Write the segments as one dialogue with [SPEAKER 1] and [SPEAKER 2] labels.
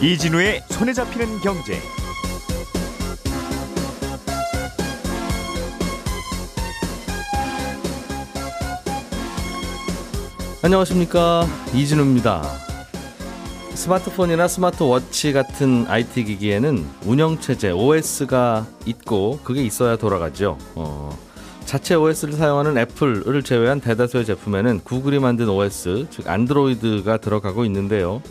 [SPEAKER 1] 이진우의 손에 잡히는 경제.
[SPEAKER 2] 안녕하십니까 이진우입니다. 스마트폰이나 스마트워치 같은 IT 기기에는 운영체제 OS가 있고 그게 있어야 돌아가죠. 어, 자체 OS를 사용하는 애플을 제외한 대다수의 제품에는 구글이 만든 OS, 즉 안드로이드가 들어가고 있는데요.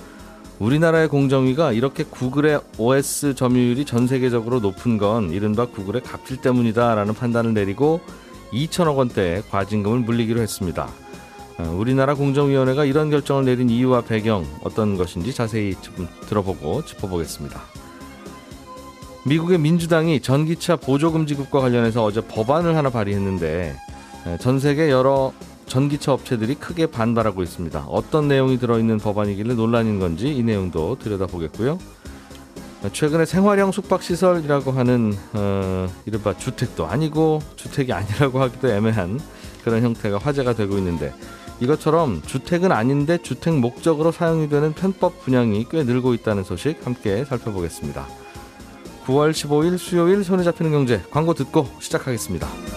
[SPEAKER 2] 우리나라의 공정위가 이렇게 구글의 OS 점유율이 전 세계적으로 높은 건 이른바 구글의 갑질 때문이다라는 판단을 내리고 2천억 원대의 과징금을 물리기로 했습니다. 어, 우리나라 공정위원회가 이런 결정을 내린 이유와 배경 어떤 것인지 자세히 좀 들어보고 짚어보겠습니다. 미국의 민주당이 전기차 보조금 지급과 관련해서 어제 법안을 하나 발의했는데 전 세계 여러 전기차 업체들이 크게 반발하고 있습니다. 어떤 내용이 들어있는 법안이길래 논란인 건지 이 내용도 들여다보겠고요. 최근에 생활형 숙박시설이라고 하는 어, 이른바 주택도 아니고 주택이 아니라고 하기도 애매한 그런 형태가 화제가 되고 있는데 이것처럼 주택은 아닌데 주택 목적으로 사용이 되는 편법 분양이 꽤 늘고 있다는 소식 함께 살펴보겠습니다. 9월 15일 수요일 손에 잡히는 경제 광고 듣고 시작하겠습니다.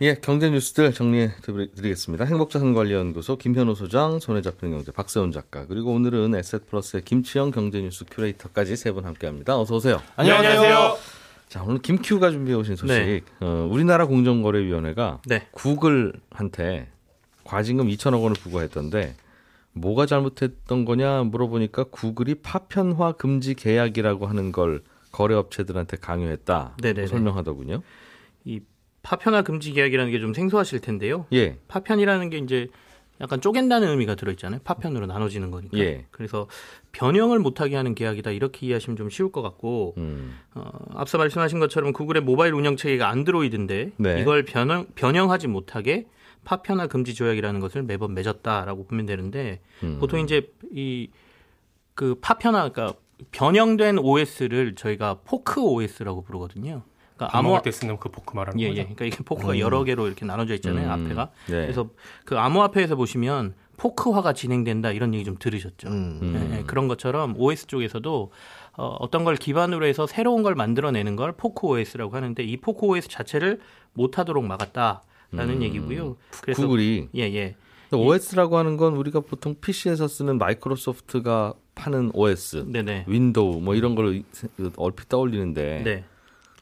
[SPEAKER 2] 예, 경제 뉴스들 정리해 드리겠습니다. 행복자산관리연구소 김현우 소장, 손에 잡히는 경제 박세훈 작가, 그리고 오늘은 에셋플러스의 김치영 경제뉴스 큐레이터까지 세 분 함께합니다. 어서 오세요.
[SPEAKER 3] 안녕하세요.
[SPEAKER 2] 자, 오늘 김큐가 준비해 오신 소식. 네. 어, 우리나라 공정거래위원회가
[SPEAKER 3] 네.
[SPEAKER 2] 구글한테 과징금 2천억 원을 부과했던데 뭐가 잘못했던 거냐 물어보니까 구글이 파편화 금지 계약이라고 하는 걸 거래업체들한테 강요했다. 네네 설명하더군요.
[SPEAKER 4] 이 파편화 금지 계약이라는 게 좀 생소하실 텐데요.
[SPEAKER 2] 예.
[SPEAKER 4] 파편이라는 게 이제 약간 쪼갠다는 의미가 들어있잖아요. 파편으로 나눠지는 거니까.
[SPEAKER 2] 예.
[SPEAKER 4] 그래서 변형을 못하게 하는 계약이다 이렇게 이해하시면 좀 쉬울 것 같고
[SPEAKER 2] 음.
[SPEAKER 4] 어, 앞서 말씀하신 것처럼 구글의 모바일 운영 체계가 안드로이드인데
[SPEAKER 2] 네.
[SPEAKER 4] 이걸 변형, 변형하지 못하게 파편화 금지 조약이라는 것을 매번 맺었다라고 보면 되는데
[SPEAKER 2] 음.
[SPEAKER 4] 보통 이제 이 그 파편화 그러니까 변형된 OS를 저희가 fork OS라고 부르거든요.
[SPEAKER 3] 그러니까 암호화폐 때 쓰는 그 포크 말하는
[SPEAKER 4] 예,
[SPEAKER 3] 거죠.
[SPEAKER 4] 예. 그러니까 이게 fork가 음. 여러 개로 이렇게 나눠져 있잖아요.
[SPEAKER 2] 음.
[SPEAKER 4] 앞에가.
[SPEAKER 2] 네.
[SPEAKER 4] 그래서 그 암호화폐에서 보시면 fork화가 진행된다 이런 얘기 좀 들으셨죠.
[SPEAKER 2] 음.
[SPEAKER 4] 예, 예. 그런 것처럼 OS 쪽에서도 어, 어떤 걸 기반으로 해서 새로운 걸 만들어내는 걸 fork OS라고 하는데 이 fork OS 자체를 못하도록 막았다라는
[SPEAKER 2] 음.
[SPEAKER 4] 얘기고요. 그래서
[SPEAKER 2] 구글이
[SPEAKER 4] 예, 예.
[SPEAKER 2] OS라고 하는 건 우리가 보통 PC에서 쓰는 마이크로소프트가 파는 OS,
[SPEAKER 4] 네네.
[SPEAKER 2] 윈도우 뭐 이런 걸 얼핏 떠올리는데
[SPEAKER 4] 네.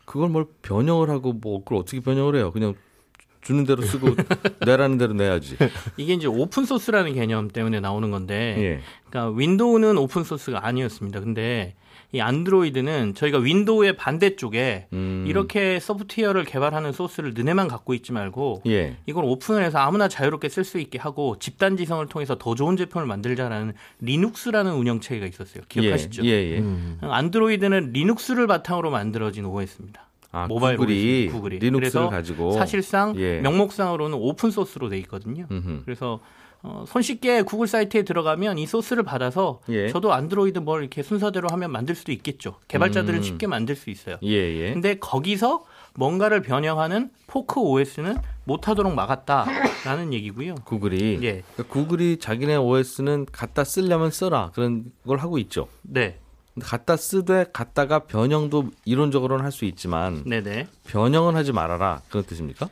[SPEAKER 2] 그걸 뭘 변형을 하고 뭐 그걸 어떻게 변형을 해요? 그냥 주는 대로 쓰고 내라는 대로 내야지.
[SPEAKER 4] 이게 이제 오픈 소스라는 개념 때문에 나오는 건데,
[SPEAKER 2] 예.
[SPEAKER 4] 그러니까 윈도우는 오픈 소스가 아니었습니다. 근데 이 안드로이드는 저희가 윈도우의 반대쪽에
[SPEAKER 2] 음.
[SPEAKER 4] 이렇게 소프트웨어를 개발하는 소스를 너네만 갖고 있지 말고
[SPEAKER 2] 예.
[SPEAKER 4] 이걸 오픈을 해서 아무나 자유롭게 쓸 수 있게 하고 집단 지성을 통해서 더 좋은 제품을 만들자라는 리눅스라는 운영 체계가 있었어요. 기억하시죠?
[SPEAKER 2] 예, 예. 예.
[SPEAKER 4] 음. 안드로이드는 리눅스를 바탕으로 만들어진 OS입니다.
[SPEAKER 2] 아,
[SPEAKER 4] 모바일
[SPEAKER 2] 구글이,
[SPEAKER 4] 구글이.
[SPEAKER 2] 리눅스를 가지고
[SPEAKER 4] 사실상
[SPEAKER 2] 예.
[SPEAKER 4] 명목상으로는 오픈 소스로 돼 있거든요.
[SPEAKER 2] 음흠.
[SPEAKER 4] 그래서 어, 손쉽게 구글 사이트에 들어가면 이 소스를 받아서
[SPEAKER 2] 예.
[SPEAKER 4] 저도 안드로이드 뭘 이렇게 순서대로 하면 만들 수도 있겠죠. 개발자들은
[SPEAKER 2] 음.
[SPEAKER 4] 쉽게 만들 수 있어요.
[SPEAKER 2] 예, 예.
[SPEAKER 4] 근데 거기서 뭔가를 변형하는 fork OS는 못하도록 막았다라는 얘기고요.
[SPEAKER 2] 구글이
[SPEAKER 4] 예.
[SPEAKER 2] 그러니까 구글이 자기네 OS는 갖다 쓰려면 써라 그런 걸 하고 있죠.
[SPEAKER 4] 네.
[SPEAKER 2] 갖다 쓰되 갖다가 변형도 이론적으로는 할 수 있지만
[SPEAKER 4] 네네.
[SPEAKER 2] 변형은 하지 말아라 그런 뜻입니까?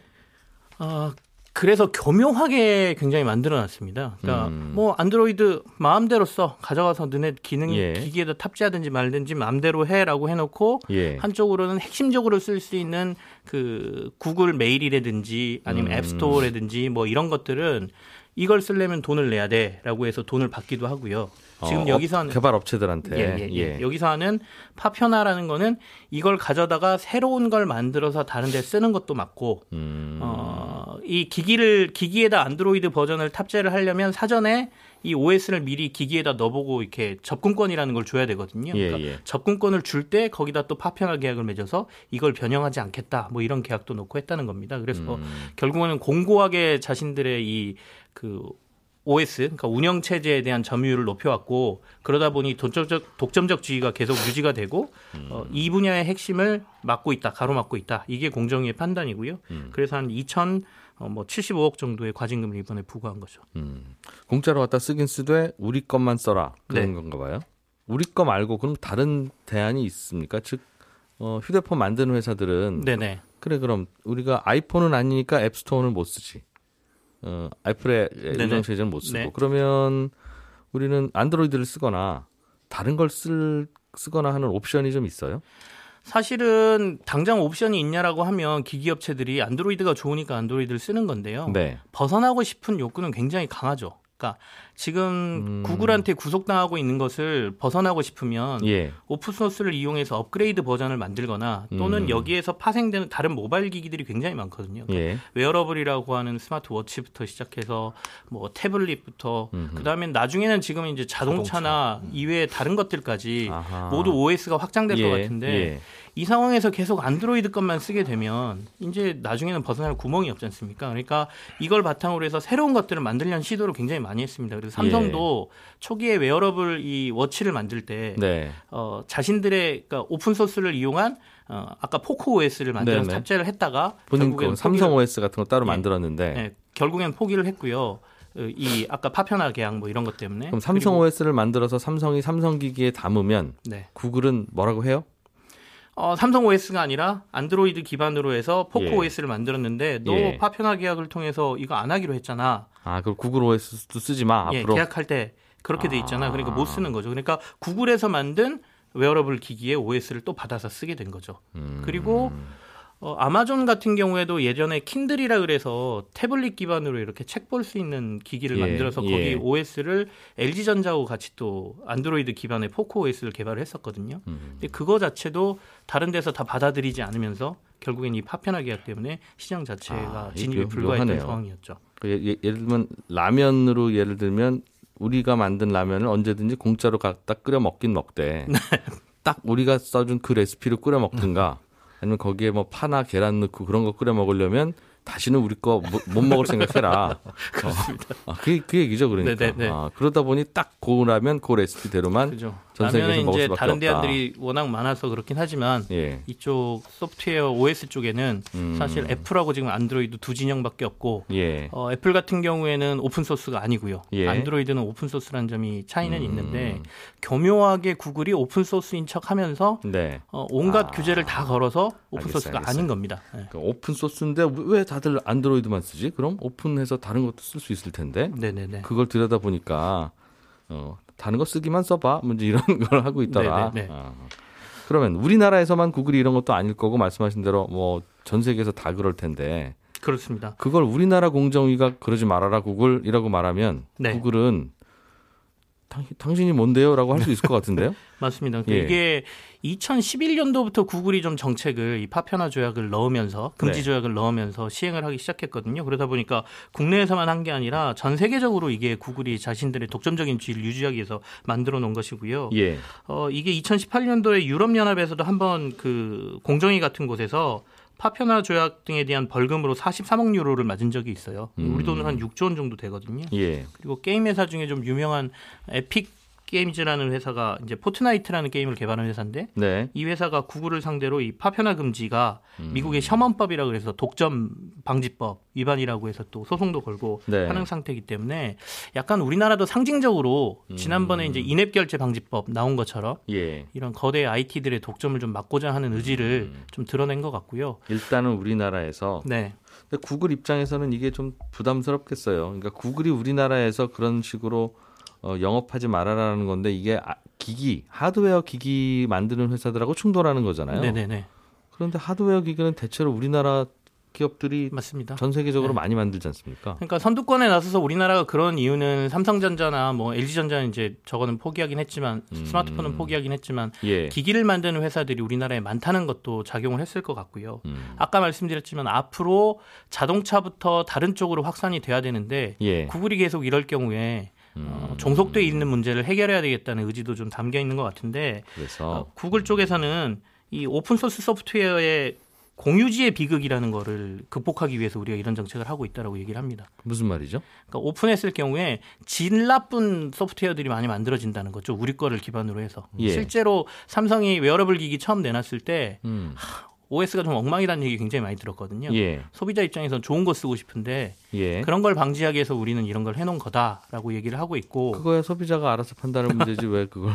[SPEAKER 4] 어, 그래서 교묘하게 굉장히 만들어놨습니다. 그러니까
[SPEAKER 2] 음.
[SPEAKER 4] 뭐 안드로이드 마음대로 써 가져가서 너네 기능
[SPEAKER 2] 예.
[SPEAKER 4] 기기에다 탑재하든지 말든지 마음대로 해라고 해놓고
[SPEAKER 2] 예.
[SPEAKER 4] 한쪽으로는 핵심적으로 쓸 수 있는 그 구글 메일이라든지 아니면
[SPEAKER 2] 음.
[SPEAKER 4] 앱스토어라든지 뭐 이런 것들은 이걸 쓰려면 돈을 내야 돼라고 해서 돈을 받기도 하고요. 지금
[SPEAKER 2] 어,
[SPEAKER 4] 여기서 하는
[SPEAKER 2] 개발 업체들한테
[SPEAKER 4] 예, 예, 예. 여기서 하는 파편화라는 거는 이걸 가져다가 새로운 걸 만들어서 다른 데 쓰는 것도 맞고
[SPEAKER 2] 음.
[SPEAKER 4] 어, 이 기기를 기기에다 안드로이드 버전을 탑재를 하려면 사전에 이 OS를 미리 기기에다 넣어보고 이렇게 접근권이라는 걸 줘야 되거든요.
[SPEAKER 2] 예,
[SPEAKER 4] 그러니까
[SPEAKER 2] 예.
[SPEAKER 4] 접근권을 줄 때 거기다 또 파편화 계약을 맺어서 이걸 변형하지 않겠다. 뭐 이런 계약도 놓고 했다는 겁니다. 그래서
[SPEAKER 2] 음.
[SPEAKER 4] 결국에는 공고하게 자신들의 이 그 OS, 그러니까 운영 체제에 대한 점유율을 높여왔고 그러다 보니 독점적 독점적주의가 계속 유지가 되고 어, 이 분야의 핵심을 맡고 있다, 가로막고 있다. 이게 공정위의 판단이고요. 그래서 한 2천 어, 뭐 75억 정도의 과징금을 이번에 부과한 거죠.
[SPEAKER 2] 음. 공짜로 갖다 쓰긴 쓰되 우리 것만 써라 그런
[SPEAKER 4] 네.
[SPEAKER 2] 건가 봐요. 우리 거 말고 그럼 다른 대안이 있습니까? 즉 어, 휴대폰 만드는 회사들은
[SPEAKER 4] 네네.
[SPEAKER 2] 그래 그럼 우리가 아이폰은 아니니까 앱스토어는 못 쓰지. 어, 애플의
[SPEAKER 4] 네네.
[SPEAKER 2] 운영 체제는 못 쓰고
[SPEAKER 4] 네.
[SPEAKER 2] 그러면 우리는 안드로이드를 쓰거나 다른 걸 쓸 쓰거나 하는 옵션이 좀 있어요.
[SPEAKER 4] 사실은 당장 옵션이 있냐라고 하면 기기업체들이 안드로이드가 좋으니까 안드로이드를 쓰는 건데요.
[SPEAKER 2] 네.
[SPEAKER 4] 벗어나고 싶은 욕구는 굉장히 강하죠. 그러니까 지금
[SPEAKER 2] 음.
[SPEAKER 4] 구글한테 구속당하고 있는 것을 벗어나고 싶으면
[SPEAKER 2] 예.
[SPEAKER 4] 오픈소스를 이용해서 업그레이드 버전을 만들거나 또는
[SPEAKER 2] 음.
[SPEAKER 4] 여기에서 파생되는 다른 모바일 기기들이 굉장히 많거든요.
[SPEAKER 2] 예.
[SPEAKER 4] wearable이라고 하는 스마트워치부터 시작해서 뭐 태블릿부터. 그다음에 나중에는 지금 이제 자동차나 이외의 다른 것들까지
[SPEAKER 2] 아하.
[SPEAKER 4] 모두 OS가 확장될 것
[SPEAKER 2] 예,
[SPEAKER 4] 같은데
[SPEAKER 2] 예.
[SPEAKER 4] 이 상황에서 계속 안드로이드 것만 쓰게 되면 이제 나중에는 벗어날 구멍이 없지 않습니까? 그러니까 이걸 바탕으로 해서 새로운 것들을 만들려는 시도를 굉장히 많이 했습니다. 그래서 삼성도 초기에 웨어러블 이 watch를 만들 때
[SPEAKER 2] 네.
[SPEAKER 4] 어, 자신들의 그러니까 오픈 소스를 이용한 어, 아까 fork OS를 만들어서
[SPEAKER 2] 네네.
[SPEAKER 4] 탑재를 했다가
[SPEAKER 2] 본인 거 삼성 OS 같은 거 따로
[SPEAKER 4] 예.
[SPEAKER 2] 만들었는데
[SPEAKER 4] 네, 결국엔 포기를 했고요. 어, 이 아까 파편화 계약 뭐 이런 것 때문에
[SPEAKER 2] 그럼 삼성 OS를 만들어서 삼성이 삼성 기기에 담으면
[SPEAKER 4] 네.
[SPEAKER 2] 구글은 뭐라고 해요?
[SPEAKER 4] 어, 삼성 OS가 아니라 안드로이드 기반으로 해서 포크
[SPEAKER 2] 예.
[SPEAKER 4] OS를 만들었는데 너
[SPEAKER 2] 예.
[SPEAKER 4] 파편화 계약을 통해서 이거 안 하기로 했잖아.
[SPEAKER 2] 아, 그럼 구글 OS도 쓰지 마
[SPEAKER 4] 예,
[SPEAKER 2] 앞으로.
[SPEAKER 4] 계약할 때 그렇게 돼 있잖아. 그러니까
[SPEAKER 2] 아.
[SPEAKER 4] 못 쓰는 거죠. 그러니까 구글에서 만든 웨어러블 기기에 OS를 또 받아서 쓰게 된 거죠.
[SPEAKER 2] 음.
[SPEAKER 4] 그리고 어, 아마존 같은 경우에도 예전에 킨들이라 그래서 태블릿 기반으로 이렇게 책 볼 수 있는 기기를
[SPEAKER 2] 예,
[SPEAKER 4] 만들어서
[SPEAKER 2] 예.
[SPEAKER 4] 거기 OS를 LG전자하고 같이 또 안드로이드 기반의 포코 OS를 개발을 했었거든요.
[SPEAKER 2] 음.
[SPEAKER 4] 근데 그거 자체도 다른 데서 다 받아들이지 않으면서 결국엔 이 파편화 계약 때문에 시장 자체가
[SPEAKER 2] 아,
[SPEAKER 4] 진입이
[SPEAKER 2] 묘-
[SPEAKER 4] 불가했던. 상황이었죠.
[SPEAKER 2] 그 예, 예, 예를 들면 라면으로 예를 들면 우리가 만든 라면을 언제든지 공짜로 갖다 끓여 먹긴 먹되
[SPEAKER 4] 네.
[SPEAKER 2] 딱 우리가 써준 그 레시피로 끓여 먹든가 아니면 거기에 뭐 파나 계란 넣고 그런 거 끓여 먹으려면 다시는 우리 거 못 먹을 생각해라. 그렇습니다. 아, 그, 그 얘기죠, 그러니까.
[SPEAKER 4] 네네네.
[SPEAKER 2] 아, 그러다 보니 딱 고라면 그 레시피대로만
[SPEAKER 4] 그죠. 라면은 이제 다른
[SPEAKER 2] 없다.
[SPEAKER 4] 대안들이 워낙 많아서 그렇긴 하지만
[SPEAKER 2] 예.
[SPEAKER 4] 이쪽 소프트웨어 OS 쪽에는
[SPEAKER 2] 음.
[SPEAKER 4] 사실 애플하고 지금 안드로이드 두 진영밖에 없고
[SPEAKER 2] 예.
[SPEAKER 4] 어, 애플 같은 경우에는 open source가 아니고요.
[SPEAKER 2] 예.
[SPEAKER 4] 안드로이드는 open source라는 점이 차이는
[SPEAKER 2] 음.
[SPEAKER 4] 있는데 교묘하게 구글이 open source인 척하면서
[SPEAKER 2] 네.
[SPEAKER 4] 어, 온갖
[SPEAKER 2] 아.
[SPEAKER 4] 규제를 다 걸어서 오픈
[SPEAKER 2] 알겠어요,
[SPEAKER 4] source가
[SPEAKER 2] 알겠어요.
[SPEAKER 4] 아닌 겁니다. 네.
[SPEAKER 2] 그러니까 open source인데 왜 다들 안드로이드만 쓰지? 그럼 오픈해서 다른 것도 쓸 수 있을 텐데.
[SPEAKER 4] 네네네.
[SPEAKER 2] 그걸 들여다 보니까 어, 다른 거 쓰기만 써봐. 문제 이런 걸 하고 있더라.
[SPEAKER 4] 네네네.
[SPEAKER 2] 아. 그러면 우리나라에서만 구글이 이런 것도 아닐 거고 말씀하신 대로 뭐 전 세계에서 다 그럴 텐데
[SPEAKER 4] 그렇습니다.
[SPEAKER 2] 그걸 우리나라 공정위가 그러지 말아라 구글이라고 말하면
[SPEAKER 4] 네.
[SPEAKER 2] 구글은 당, 당신이 뭔데요라고 할 수 있을 것 같은데요.
[SPEAKER 4] 맞습니다. 그러니까
[SPEAKER 2] 예.
[SPEAKER 4] 이게 2011년도부터 구글이 좀 정책을 이 파편화 조약을 넣으면서 금지
[SPEAKER 2] 네.
[SPEAKER 4] 조약을 넣으면서 시행을 하기 시작했거든요. 그러다 보니까 국내에서만 한 게 아니라 전 세계적으로 이게 구글이 자신들의 독점적인 지위를 유지하기 위해서 만들어 놓은 것이고요.
[SPEAKER 2] 예.
[SPEAKER 4] 어, 이게 2018년도에 유럽 연합에서도 한번 그 공정위 같은 곳에서 파편화 조약 등에 대한 벌금으로 43억 유로를 맞은 적이 있어요.
[SPEAKER 2] 음.
[SPEAKER 4] 우리 돈은 한 6조 원 정도 되거든요.
[SPEAKER 2] 예.
[SPEAKER 4] 그리고 게임 회사 중에 좀 유명한 에픽 게임즈라는 회사가 이제 포트나이트라는 게임을 개발한 회사인데
[SPEAKER 2] 네.
[SPEAKER 4] 이 회사가 구글을 상대로 이 파편화 금지가
[SPEAKER 2] 음.
[SPEAKER 4] 미국의 셔먼법이라고 해서 독점 방지법 위반이라고 해서 또 소송도 걸고
[SPEAKER 2] 네.
[SPEAKER 4] 하는 상태이기 때문에 약간 우리나라도 상징적으로
[SPEAKER 2] 음.
[SPEAKER 4] 지난번에 이제 in-app 결제 방지법 나온 것처럼
[SPEAKER 2] 예.
[SPEAKER 4] 이런 거대 IT들의 독점을 좀 막고자 하는 의지를
[SPEAKER 2] 음.
[SPEAKER 4] 좀 드러낸 것 같고요.
[SPEAKER 2] 일단은 우리나라에서
[SPEAKER 4] 네.
[SPEAKER 2] 근데 구글 입장에서는 이게 좀 부담스럽겠어요. 그러니까 구글이 우리나라에서 그런 식으로 어, 영업하지 말아라는 건데 이게 아, 기기, 하드웨어 기기 만드는 회사들하고 충돌하는 거잖아요.
[SPEAKER 4] 네네네.
[SPEAKER 2] 그런데 하드웨어 기기는 대체로 우리나라 기업들이
[SPEAKER 4] 맞습니다.
[SPEAKER 2] 전 세계적으로
[SPEAKER 4] 네.
[SPEAKER 2] 많이 만들지 않습니까?
[SPEAKER 4] 그러니까 선두권에 나서서 우리나라가 그런 이유는 삼성전자나 뭐 LG전자는 이제 저거는 포기하긴 했지만
[SPEAKER 2] 음.
[SPEAKER 4] 스마트폰은 포기하긴 했지만
[SPEAKER 2] 예.
[SPEAKER 4] 기기를 만드는 회사들이 우리나라에 많다는 것도 작용을 했을 것 같고요.
[SPEAKER 2] 음.
[SPEAKER 4] 아까 말씀드렸지만 앞으로 자동차부터 다른 쪽으로 확산이 돼야 되는데
[SPEAKER 2] 예.
[SPEAKER 4] 구글이 계속 이럴 경우에 어, 종속돼 있는 문제를 해결해야 되겠다는 의지도 좀 담겨 있는 것 같은데
[SPEAKER 2] 그래서
[SPEAKER 4] 어, 구글 쪽에서는 이 open source 소프트웨어의 공유지의 비극이라는 거를 극복하기 위해서 우리가 이런 정책을 하고 있다라고 얘기를 합니다.
[SPEAKER 2] 무슨 말이죠?
[SPEAKER 4] 그러니까 오픈했을 경우에 질 나쁜 소프트웨어들이 많이 만들어진다는 거죠. 우리 거를 기반으로 해서.
[SPEAKER 2] 예.
[SPEAKER 4] 실제로 삼성이 웨어러블 기기 처음 내놨을 때
[SPEAKER 2] 음.
[SPEAKER 4] OS가 좀 엉망이라는 얘기 굉장히 많이 들었거든요.
[SPEAKER 2] 예.
[SPEAKER 4] 소비자 입장에선 좋은 거 쓰고 싶은데
[SPEAKER 2] 예.
[SPEAKER 4] 그런 걸 방지하기 위해서 우리는 이런 걸 해놓은 거다라고 얘기를 하고 있고
[SPEAKER 2] 그거야 소비자가 알아서 판단하는 문제지 왜 그걸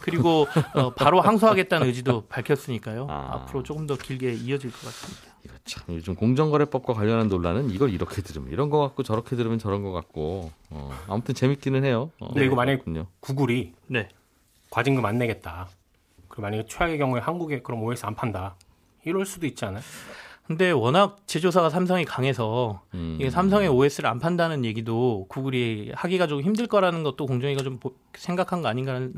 [SPEAKER 4] 그리고 어, 바로 항소하겠다는 의지도 밝혔으니까요.
[SPEAKER 2] 아.
[SPEAKER 4] 앞으로 조금 더 길게 이어질 것 같습니다.
[SPEAKER 2] 이거 참 요즘 공정거래법과 관련한 논란은 이걸 이렇게 들으면 이런 거 같고 저렇게 들으면 저런 거 같고 어, 아무튼 재밌기는 해요. 어,
[SPEAKER 3] 근데 이거 만약에
[SPEAKER 2] 그렇군요.
[SPEAKER 3] 구글이
[SPEAKER 4] 네.
[SPEAKER 3] 과징금 안 내겠다. 그리고 만약에 최악의 경우에 한국에 그럼 OS 안 판다. 이럴 수도 있지 않아요?
[SPEAKER 4] 근데 워낙 제조사가 삼성이 강해서
[SPEAKER 2] 음.
[SPEAKER 4] 이게 삼성의 OS를 안 판다는 얘기도 구글이 하기가 좀 힘들 거라는 것도 공정위가 좀 보- 생각한 거 아닌가라는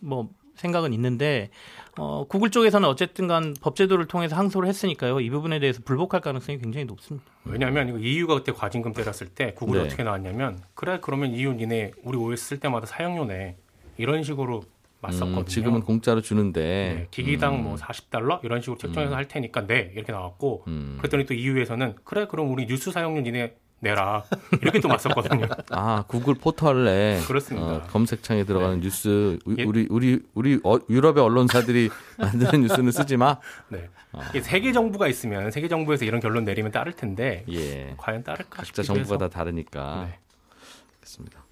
[SPEAKER 4] 뭐 생각은 있는데 어, 구글 쪽에서는 어쨌든간 법제도를 통해서 항소를 했으니까요. 이 부분에 대해서 불복할 가능성이 굉장히 높습니다.
[SPEAKER 3] 왜냐하면 이거 EU가 그때 과징금 때렸을 때 구글이
[SPEAKER 2] 네.
[SPEAKER 3] 어떻게 나왔냐면 그래 그러면 EU 니네 우리 OS 쓸 때마다 사용료 내 이런 식으로 맞섰거든요.
[SPEAKER 2] 음, 지금은 공짜로 주는데
[SPEAKER 3] 네, 기기당
[SPEAKER 2] 음.
[SPEAKER 3] 뭐 40달러 이런 식으로 책정해서 할 테니까 네 이렇게 나왔고
[SPEAKER 2] 음.
[SPEAKER 3] 그랬더니 또 EU에서는 그래 그럼 우리 뉴스 사용료 니네 내라 이렇게 또 맞섰거든요.
[SPEAKER 2] 아 구글 포털에
[SPEAKER 3] 그렇습니다.
[SPEAKER 2] 어, 검색창에 들어가는 뉴스 우-
[SPEAKER 3] 예.
[SPEAKER 2] 우리 우리 우리 어, 유럽의 언론사들이 만드는 뉴스는 쓰지 마.
[SPEAKER 3] 네.
[SPEAKER 2] 아.
[SPEAKER 3] 이게 세계 정부가 있으면 세계 정부에서 이런 결론 내리면 따를 텐데
[SPEAKER 2] 예.
[SPEAKER 3] 과연 따를까
[SPEAKER 2] 각자 정부가
[SPEAKER 3] 해서.
[SPEAKER 2] 다 다르니까.
[SPEAKER 3] 네.
[SPEAKER 2] 알겠습니다.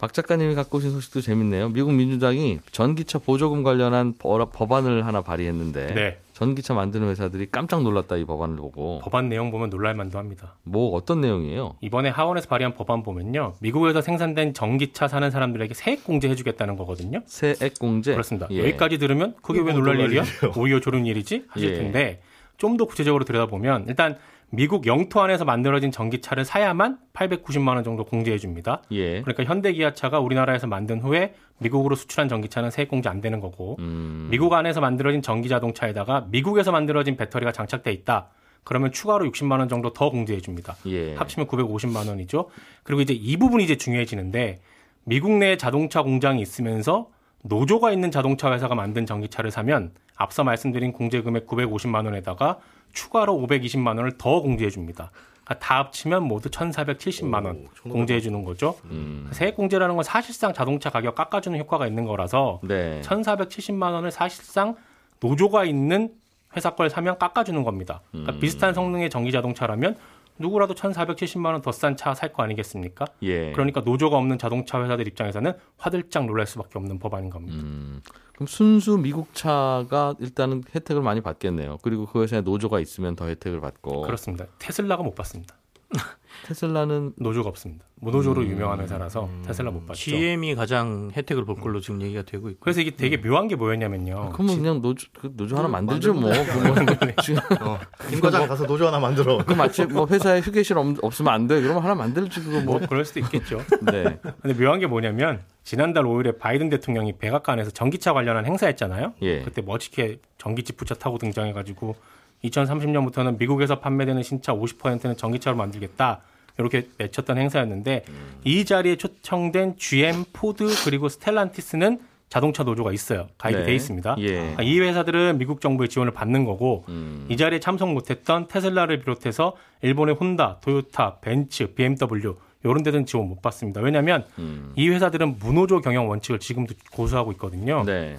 [SPEAKER 2] 박 작가님이 갖고 오신 소식도 재밌네요. 미국 민주당이 전기차 보조금 관련한 법- 법안을 하나 발의했는데
[SPEAKER 3] 네.
[SPEAKER 2] 전기차 만드는 회사들이 깜짝 놀랐다 이 법안을 보고
[SPEAKER 3] 법안 내용 보면 놀랄만도 합니다.
[SPEAKER 2] 뭐 어떤 내용이에요?
[SPEAKER 3] 이번에 하원에서 발의한 법안 보면요. 미국에서 생산된 전기차 사는 사람들에게 세액 공제 해주겠다는 거거든요.
[SPEAKER 2] 세액 공제
[SPEAKER 3] 그렇습니다.
[SPEAKER 2] 예.
[SPEAKER 3] 여기까지 들으면 그게
[SPEAKER 5] 왜뭐
[SPEAKER 3] 놀랄 일이야? 오히려 좋은 일이지? 하실
[SPEAKER 2] 예.
[SPEAKER 3] 텐데 좀 더 구체적으로 들여다보면 일단 미국 영토 안에서 만들어진 전기차를 사야만 890만 원 정도 공제해 줍니다.
[SPEAKER 2] 예.
[SPEAKER 3] 그러니까 현대기아차가 우리나라에서 만든 후에 미국으로 수출한 전기차는 세액 공제 안 되는 거고
[SPEAKER 2] 음.
[SPEAKER 3] 미국 안에서 만들어진 전기 자동차에다가 미국에서 만들어진 배터리가 장착돼 있다. 그러면 추가로 60만 원 정도 더 공제해 줍니다.
[SPEAKER 2] 예.
[SPEAKER 3] 합치면 950만 원이죠. 그리고 이제 이 부분이 이제 중요해지는데 미국 내에 자동차 공장이 있으면서 노조가 있는 자동차 회사가 만든 전기차를 사면 앞서 말씀드린 공제 금액 950만 원에다가 추가로 520만 원을 더 공제해 줍니다. 그러니까 다 합치면 모두 1,470만 원 공제해 주는 거죠.
[SPEAKER 2] 음.
[SPEAKER 3] 세액 공제라는 건 사실상 자동차 가격 깎아주는 효과가 있는 거라서
[SPEAKER 2] 네.
[SPEAKER 3] 1,470만 원을 사실상 노조가 있는 회사 걸 사면 깎아주는 겁니다. 그러니까
[SPEAKER 2] 음.
[SPEAKER 3] 비슷한 성능의 전기 자동차라면 누구라도 1,470만 원 더 싼 차 살 거 아니겠습니까?
[SPEAKER 2] 예.
[SPEAKER 3] 그러니까 노조가 없는 자동차 회사들 입장에서는 화들짝 놀랄 수밖에 없는 법안인 겁니다.
[SPEAKER 2] 음. 그럼 순수 미국 차가 일단은 혜택을 많이 받겠네요. 그리고 그 회사에 노조가 있으면 더 혜택을 받고
[SPEAKER 3] 그렇습니다. 테슬라가 못 받습니다.
[SPEAKER 2] 테슬라는
[SPEAKER 3] 노조가 없습니다. 무노조로
[SPEAKER 2] 음.
[SPEAKER 3] 유명한 회사라서 테슬라 못 받죠.
[SPEAKER 4] GM이 가장 혜택을 볼 걸로 지금 얘기가 되고 있고.
[SPEAKER 3] 그래서 이게 되게 묘한 게 뭐였냐면요.
[SPEAKER 2] 그러면 그냥 노조 그 노조 하나 만들죠 뭐. 그러면 지금
[SPEAKER 5] 어, 김 과장 가서 노조 하나 만들어.
[SPEAKER 2] 그 마치 뭐 회사에 휴게실 없, 없으면 안 돼. 그러면 하나 만들지 그거
[SPEAKER 3] 뭐
[SPEAKER 2] 뭐.
[SPEAKER 3] 그럴 수도 있겠죠.
[SPEAKER 2] 네.
[SPEAKER 3] 근데 묘한 게 뭐냐면 지난달 5일에 바이든 대통령이 백악관에서 전기차 관련한 행사했잖아요.
[SPEAKER 2] 예.
[SPEAKER 3] 그때 멋지게 전기집 부차 타고 등장해가지고 2030년부터는 미국에서 판매되는 신차 50%는 전기차로 만들겠다. 이렇게 외쳤던 행사였는데 이 자리에 초청된 GM, 포드 그리고 스텔란티스는 자동차 노조가 있어요. 가입이
[SPEAKER 2] 네.
[SPEAKER 3] 돼 있습니다.
[SPEAKER 2] 예.
[SPEAKER 3] 이 회사들은 미국 정부의 지원을 받는 거고
[SPEAKER 2] 음.
[SPEAKER 3] 이 자리에 참석 못했던 테슬라를 비롯해서 일본의 혼다, 토요타, 벤츠, BMW 이런 데는 지원 못 받습니다. 왜냐하면
[SPEAKER 2] 음.
[SPEAKER 3] 이 회사들은 무노조 경영 원칙을 지금도 고수하고 있거든요.
[SPEAKER 2] 네.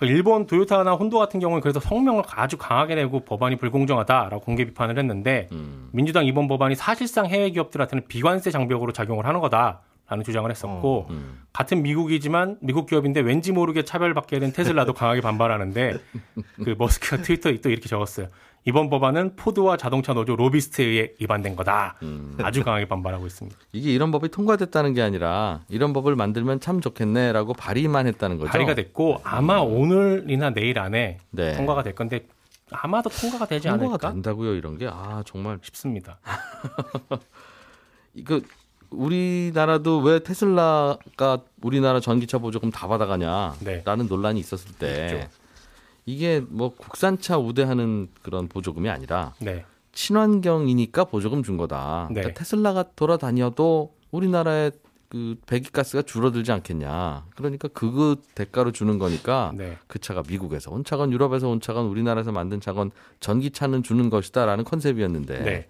[SPEAKER 3] 그 일본 도요타나 혼도 같은 경우는 그래서 성명을 아주 강하게 내고 법안이 불공정하다라고 공개 비판을 했는데
[SPEAKER 2] 음.
[SPEAKER 3] 민주당 이번 법안이 사실상 해외 기업들한테는 비관세 장벽으로 작용을 하는 거다 라는 주장을 했었고
[SPEAKER 2] 음.
[SPEAKER 3] 같은 미국이지만 미국 기업인데 왠지 모르게 차별받게 된 테슬라도 강하게 반발하는데 그 머스크가 트위터에 또 이렇게 적었어요. 이번 법안은 포드와 자동차 노조 로비스트에 의해 위반된 거다.
[SPEAKER 2] 음.
[SPEAKER 3] 아주 강하게 반발하고 있습니다.
[SPEAKER 2] 이게 이런 법이 통과됐다는 게 아니라 이런 법을 만들면 참 좋겠네라고 발의만 했다는 거죠.
[SPEAKER 3] 발의가 됐고 아마 오늘이나 내일 안에
[SPEAKER 2] 네.
[SPEAKER 3] 통과가 될 건데 아마도 통과가 되지
[SPEAKER 2] 통과가
[SPEAKER 3] 않을까
[SPEAKER 2] 된다고요 이런 게 아 정말
[SPEAKER 3] 싶습니다.
[SPEAKER 2] 이거 우리나라도 왜 테슬라가 우리나라 전기차 보조금 다 받아가냐라는
[SPEAKER 3] 네.
[SPEAKER 2] 논란이 있었을 때
[SPEAKER 3] 있죠.
[SPEAKER 2] 이게 뭐 국산차 우대하는 그런 보조금이 아니라
[SPEAKER 3] 네.
[SPEAKER 2] 친환경이니까 보조금 준 거다.
[SPEAKER 3] 네.
[SPEAKER 2] 그러니까 테슬라가 돌아다녀도 우리나라에 그 배기가스가 줄어들지 않겠냐. 그러니까 그 대가로 주는 거니까
[SPEAKER 3] 네.
[SPEAKER 2] 그 차가 미국에서 온 차건 유럽에서 온 차건 우리나라에서 만든 차건 전기차는 주는 것이다라는 concept이었는데
[SPEAKER 3] 네.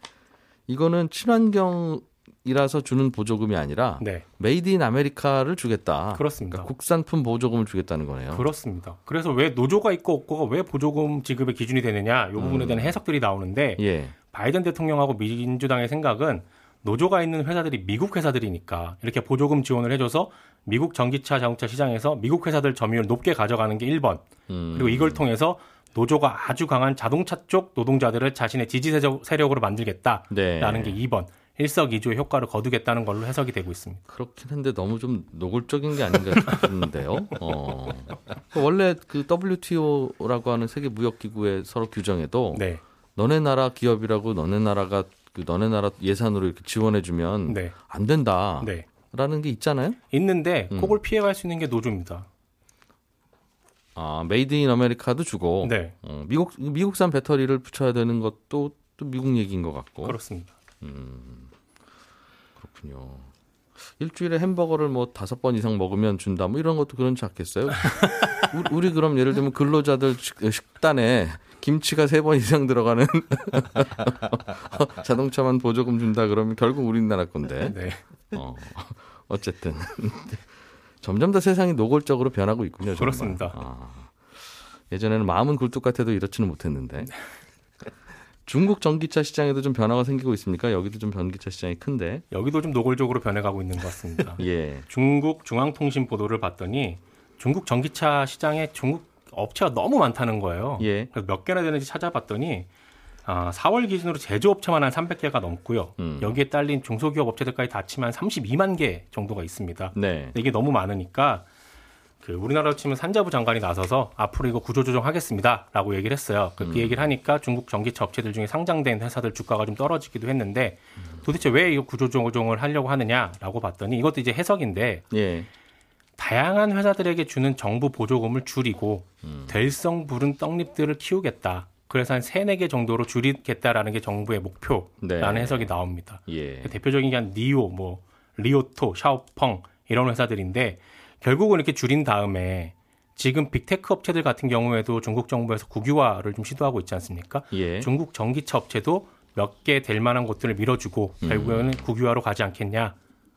[SPEAKER 2] 이거는 친환경 이라서 주는 보조금이 아니라
[SPEAKER 3] 네.
[SPEAKER 2] made in America를 주겠다.
[SPEAKER 3] 그렇습니다.
[SPEAKER 2] 그러니까 국산품 보조금을 주겠다는 거네요.
[SPEAKER 3] 그렇습니다. 그래서 왜 노조가 있고 없고가 왜 보조금 지급의 기준이 되느냐 이 부분에 대한 해석들이 나오는데
[SPEAKER 2] 예.
[SPEAKER 3] 바이든 대통령하고 민주당의 생각은 노조가 있는 회사들이 미국 회사들이니까 이렇게 보조금 지원을 해줘서 미국 전기차 자동차 시장에서 미국 회사들 점유율 높게 가져가는 게 1번
[SPEAKER 2] 음.
[SPEAKER 3] 그리고 이걸 통해서 노조가 아주 강한 자동차 쪽 노동자들을 자신의 지지 세력- 세력으로 만들겠다라는
[SPEAKER 2] 네.
[SPEAKER 3] 게 2번 일석이조의 효과를 거두겠다는 걸로 해석이 되고 있습니다.
[SPEAKER 2] 그렇긴 한데 너무 좀 노골적인 게 아닌가 싶은데요. 어. 원래 그 WTO라고 하는 세계 무역 기구의 서로 규정에도
[SPEAKER 3] 네,
[SPEAKER 2] 너네 나라 기업이라고 너네 나라가 그 너네 나라 예산으로 이렇게 지원해 주면
[SPEAKER 3] 네,
[SPEAKER 2] 안 된다라는
[SPEAKER 3] 네.
[SPEAKER 2] 게 있잖아요.
[SPEAKER 3] 있는데
[SPEAKER 2] 음.
[SPEAKER 3] 그걸 피해갈 수 있는 게 노조입니다.
[SPEAKER 2] 아, made in America도 주고
[SPEAKER 3] 네,
[SPEAKER 2] 어, 미국 미국산 배터리를 붙여야 되는 것도 또 미국 얘기인 것 같고
[SPEAKER 3] 그렇습니다.
[SPEAKER 2] 그렇군요. 일주일에 햄버거를 뭐 다섯 번 이상 먹으면 준다 뭐 이런 것도 그렇지 않겠어요? 우리, 우리 그럼 예를 들면 근로자들 식- 식단에 김치가 세 번 이상 들어가는 자동차만 보조금 준다 그러면 결국 우리나라 건데.
[SPEAKER 3] 네.
[SPEAKER 2] 어, 어쨌든 점점 더 세상이 노골적으로 변하고 있군요. 정말.
[SPEAKER 3] 그렇습니다.
[SPEAKER 2] 아, 예전에는 마음은 굴뚝 같아도 이렇지는 못했는데. 중국 전기차 시장에도 좀 변화가 생기고 있습니까? 여기도 좀 전기차 시장이 큰데.
[SPEAKER 3] 여기도 좀 노골적으로 변해가고 있는 것 같습니다.
[SPEAKER 2] 예.
[SPEAKER 3] 중국 중앙통신 보도를 봤더니 중국 전기차 시장에 중국 업체가 너무 많다는 거예요.
[SPEAKER 2] 예.
[SPEAKER 3] 그래서 몇 개나 되는지 찾아봤더니 아, 4월 기준으로 제조업체만 한 300개가 넘고요.
[SPEAKER 2] 음.
[SPEAKER 3] 여기에 딸린 중소기업 업체들까지 다 합치면 32만 개 정도가 있습니다.
[SPEAKER 2] 네.
[SPEAKER 3] 이게 너무 많으니까 그 우리나라로 치면 산자부 장관이 나서서 앞으로 이거 구조조정하겠습니다라고 얘기를 했어요. 그, 그 얘기를 하니까 중국 전기차 업체들 중에 상장된 회사들 주가가 좀 떨어지기도 했는데 도대체 왜 이거 구조조정을 하려고 하느냐라고 봤더니 이것도 이제 해석인데
[SPEAKER 2] 예.
[SPEAKER 3] 다양한 회사들에게 주는 정부 보조금을 줄이고 될성 부른 떡잎들을 키우겠다. 그래서 한 세네 개 정도로 줄이겠다라는 게 정부의 목표라는
[SPEAKER 2] 네.
[SPEAKER 3] 해석이 나옵니다.
[SPEAKER 2] 예.
[SPEAKER 3] 대표적인 게 한 니오, 뭐 리오토, 샤오펑 이런 회사들인데 결국은 이렇게 줄인 다음에 지금 big tech 업체들 같은 경우에도 중국 정부에서 국유화를 좀 시도하고 있지 않습니까?
[SPEAKER 2] 예.
[SPEAKER 3] 중국 전기차 업체도 몇 개 될 만한 곳들을 밀어주고
[SPEAKER 2] 음.
[SPEAKER 3] 결국에는 국유화로 가지 않겠냐.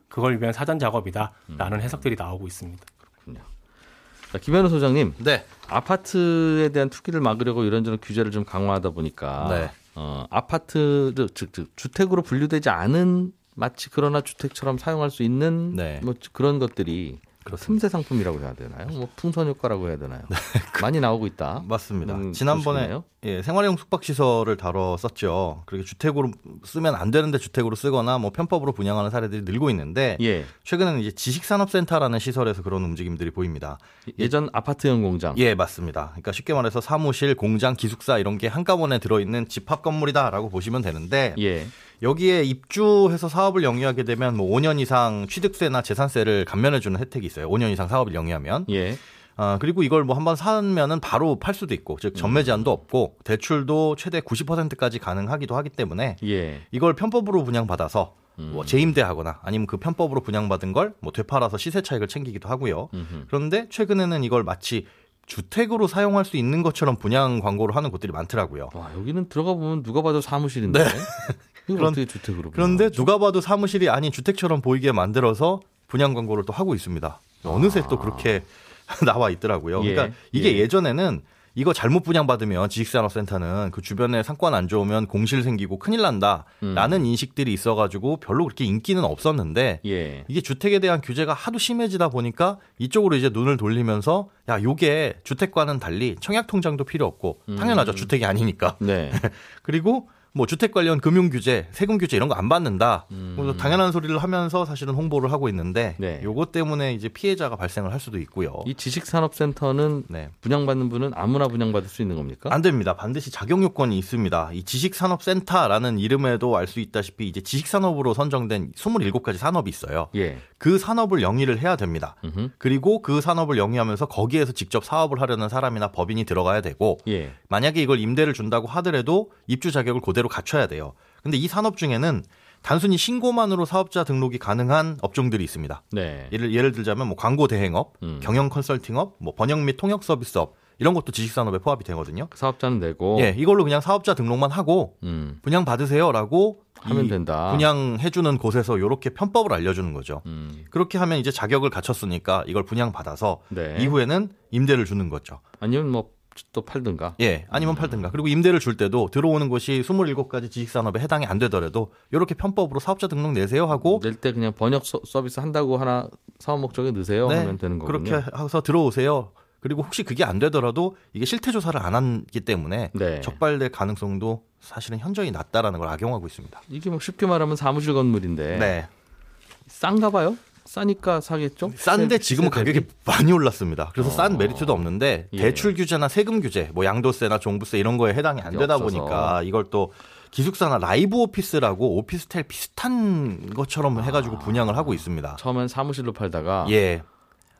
[SPEAKER 3] 그걸 위한 사전
[SPEAKER 2] 음.
[SPEAKER 3] 작업이다라는 해석들이 나오고 있습니다.
[SPEAKER 2] 자, 김현우 소장님,
[SPEAKER 5] 네.
[SPEAKER 2] 아파트에 대한 투기를 막으려고 이런저런 규제를 좀 강화하다 보니까
[SPEAKER 5] 네.
[SPEAKER 2] 어, 아파트를 즉, 즉 주택으로 분류되지 않은 마치 그러나 주택처럼 사용할 수 있는
[SPEAKER 5] 네.
[SPEAKER 2] 뭐 그런 것들이
[SPEAKER 5] 그렇습니다.
[SPEAKER 2] 틈새 상품이라고 해야 되나요? 뭐 풍선 효과라고 해야 되나요? 많이 나오고 있다.
[SPEAKER 5] 맞습니다.
[SPEAKER 2] 음,
[SPEAKER 5] 지난번에. 예, 생활용 숙박 시설을 다뤘었죠. 그렇게 주택으로 쓰면 안 되는데 주택으로 쓰거나 뭐 편법으로 분양하는 사례들이 늘고 있는데
[SPEAKER 2] 예.
[SPEAKER 5] 최근에는 이제 지식산업센터라는 시설에서 그런 움직임들이 보입니다.
[SPEAKER 2] 예전 아파트형 공장.
[SPEAKER 5] 예, 맞습니다. 그러니까 쉽게 말해서 사무실, 공장, 기숙사 이런 게 한꺼번에 들어 있는 집합 건물이다라고 보시면 되는데
[SPEAKER 2] 예.
[SPEAKER 5] 여기에 입주해서 사업을 영위하게 되면 뭐 5년 이상 취득세나 재산세를 감면해주는 혜택이 있어요. 5년 이상 사업을 영위하면.
[SPEAKER 2] 예.
[SPEAKER 5] 아, 그리고 이걸 뭐 한번 사면은 바로 팔 수도 있고, 즉 전매 제한도 없고 대출도 최대 90%까지 가능하기도 하기 때문에
[SPEAKER 2] 예.
[SPEAKER 5] 이걸 편법으로 분양받아서 뭐 재임대하거나 아니면 그 편법으로 분양받은 걸 뭐 되팔아서 시세 차익을 챙기기도 하고요.
[SPEAKER 2] 음흠.
[SPEAKER 5] 그런데 최근에는 이걸 마치 주택으로 사용할 수 있는 것처럼 분양 광고를 하는 곳들이 많더라고요.
[SPEAKER 2] 와, 여기는 들어가 보면 누가 봐도 사무실인데. 이걸
[SPEAKER 5] 그런-
[SPEAKER 2] 주택으로
[SPEAKER 5] 그런데? 누가 봐도 사무실이 아닌 주택처럼 보이게 만들어서 분양 광고를 또 하고 있습니다. 어느새 또 그렇게 나와 있더라고요.
[SPEAKER 2] 예,
[SPEAKER 5] 그러니까 이게
[SPEAKER 2] 예.
[SPEAKER 5] 예. 전에는 이거 잘못 분양받으면 지식산업센터는 그 주변에 상권 안 좋으면 공실 생기고 큰일 난다라는 인식들이 있어가지고 별로 그렇게 인기는 없었는데
[SPEAKER 2] 예.
[SPEAKER 5] 이게 주택에 대한 규제가 하도 심해지다 보니까 이쪽으로 이제 눈을 돌리면서 야 요게 주택과는 달리 청약 통장도 필요 없고 당연하죠 주택이 아니니까
[SPEAKER 2] 네.
[SPEAKER 5] 그리고 뭐 주택 관련 금융 규제, 세금 규제 이런 거 안 받는다.
[SPEAKER 2] 음.
[SPEAKER 5] 당연한 소리를 하면서 사실은 홍보를 하고 있는데
[SPEAKER 2] 네.
[SPEAKER 5] 요것 때문에 이제 피해자가 발생을 할 수도 있고요.
[SPEAKER 2] 이 지식산업센터는
[SPEAKER 5] 네.
[SPEAKER 2] 분양받는 분은 아무나 분양받을 수 있는 겁니까?
[SPEAKER 5] 안 됩니다. 반드시 자격 요건이 있습니다. 이 지식산업센터라는 이름에도 알 수 있다시피 이제 지식산업으로 선정된 27가지 산업이 있어요.
[SPEAKER 2] 예.
[SPEAKER 5] 그 산업을 영위를 해야 됩니다.
[SPEAKER 2] 음흠.
[SPEAKER 5] 그리고 그 산업을 영위하면서 거기에서 직접 사업을 하려는 사람이나 법인이 들어가야 되고
[SPEAKER 2] 예.
[SPEAKER 5] 만약에 이걸 임대를 준다고 하더라도 입주 자격을 그대로 갖춰야 돼요. 근데 이 산업 중에는 단순히 신고만으로 사업자 등록이 가능한 업종들이 있습니다.
[SPEAKER 2] 네.
[SPEAKER 5] 예를 예를 들자면 뭐 광고 대행업,
[SPEAKER 2] 음.
[SPEAKER 5] 경영 컨설팅업, 뭐 번역 및 통역 서비스업 이런 것도 지식산업에 포함이 되거든요.
[SPEAKER 2] 사업자는 내고
[SPEAKER 5] 예, 이걸로 그냥 사업자 등록만 하고
[SPEAKER 2] 음,
[SPEAKER 5] 분양 받으세요라고
[SPEAKER 2] 하면
[SPEAKER 5] 이
[SPEAKER 2] 된다.
[SPEAKER 5] 분양 해주는 곳에서 이렇게 편법을 알려주는 거죠.
[SPEAKER 2] 음,
[SPEAKER 5] 그렇게 하면 이제 자격을 갖췄으니까 이걸 분양 받아서
[SPEAKER 2] 네.
[SPEAKER 5] 이후에는 임대를 주는 거죠.
[SPEAKER 2] 아니면 뭐 또 팔든가.
[SPEAKER 5] 예, 아니면 팔든가. 그리고 임대를 줄 때도 들어오는 곳이 27가지 지식산업에 해당이 안 되더라도 이렇게 편법으로 사업자 등록 내세요 하고
[SPEAKER 2] 낼 때 그냥 번역 서, 서비스 한다고 하나 사업 목적에 넣으세요
[SPEAKER 5] 네,
[SPEAKER 2] 하면 되는 거군요.
[SPEAKER 5] 그렇게 해서 들어오세요. 그리고 혹시 그게 안 되더라도 이게 실태 조사를 안 하기 때문에
[SPEAKER 2] 네.
[SPEAKER 5] 적발될 가능성도 사실은 현저히 낮다라는 걸 악용하고 있습니다.
[SPEAKER 2] 이게 뭐 쉽게 말하면 사무실 건물인데
[SPEAKER 5] 네.
[SPEAKER 2] 싼가 봐요? 싸니까 사겠죠?
[SPEAKER 5] 싼데
[SPEAKER 2] 세-
[SPEAKER 5] 지금은? 가격이 많이 올랐습니다. 그래서
[SPEAKER 2] 어.
[SPEAKER 5] 싼 메리트도 없는데
[SPEAKER 2] 예.
[SPEAKER 5] 대출 규제나 세금 규제, 뭐 양도세나 종부세 이런 거에 해당이 안 되다
[SPEAKER 2] 없어서.
[SPEAKER 5] 보니까 이걸 또 기숙사나 라이브 오피스라고 오피스텔 비슷한 것처럼 해가지고 분양을 하고 있습니다.
[SPEAKER 2] 처음엔 사무실로 팔다가
[SPEAKER 5] 예.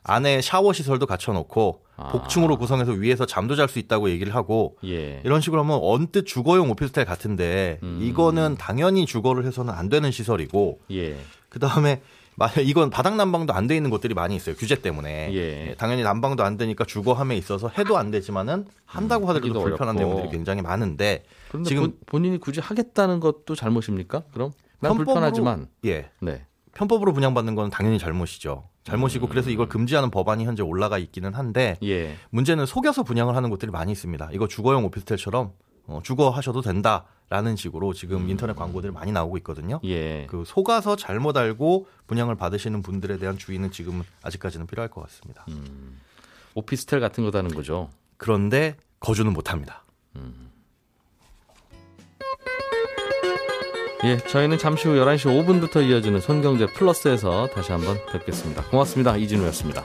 [SPEAKER 5] 안에 샤워 시설도 갖춰놓고
[SPEAKER 2] 아.
[SPEAKER 5] 복층으로 구성해서 위에서 잠도 잘 수 있다고 얘기를 하고
[SPEAKER 2] 예.
[SPEAKER 5] 이런 식으로 하면 언뜻 주거용 오피스텔 같은데
[SPEAKER 2] 음.
[SPEAKER 5] 이거는 당연히 주거를 해서는 안 되는 시설이고
[SPEAKER 2] 예.
[SPEAKER 5] 그 다음에 만약 이건 바닥 난방도 안 돼 있는 곳들이 많이 있어요 규제 때문에
[SPEAKER 2] 예.
[SPEAKER 5] 예, 당연히 난방도 안 되니까 주거함에 있어서 해도 안 되지만은 한다고 하더라도
[SPEAKER 2] 하기도
[SPEAKER 5] 불편한
[SPEAKER 2] 어렵고.
[SPEAKER 5] 내용들이 굉장히
[SPEAKER 2] 많은데
[SPEAKER 5] 지금-
[SPEAKER 2] 본, 본인이 굳이 하겠다는 것도 잘못입니까? 그럼 난
[SPEAKER 5] 편법으로-
[SPEAKER 2] 불편하지만
[SPEAKER 5] 예
[SPEAKER 2] 네.
[SPEAKER 5] 편법으로 분양받는 건 당연히 잘못이죠
[SPEAKER 2] 음.
[SPEAKER 5] 잘못이고 그래서 이걸 금지하는 법안이 현재 올라가 있기는 한데
[SPEAKER 2] 예.
[SPEAKER 5] 문제는 속여서 분양을 하는 곳들이 많이 있습니다. 이거 주거용 오피스텔처럼 어, 주거 하셔도 된다라는 식으로 지금 인터넷 광고들이 많이 나오고 있거든요.
[SPEAKER 2] 음. 예.
[SPEAKER 5] 그 속아서 잘못 알고 분양을 받으시는 분들에 대한 주의는 지금 아직까지는 필요할 것 같습니다.
[SPEAKER 2] 음. 오피스텔 같은 거다는 거죠.
[SPEAKER 5] 그런데 거주는 못합니다.
[SPEAKER 2] 예, 저희는 잠시 후 11시 5분부터 이어지는 손경제 플러스에서 다시 한번 뵙겠습니다. 고맙습니다. 이진우였습니다.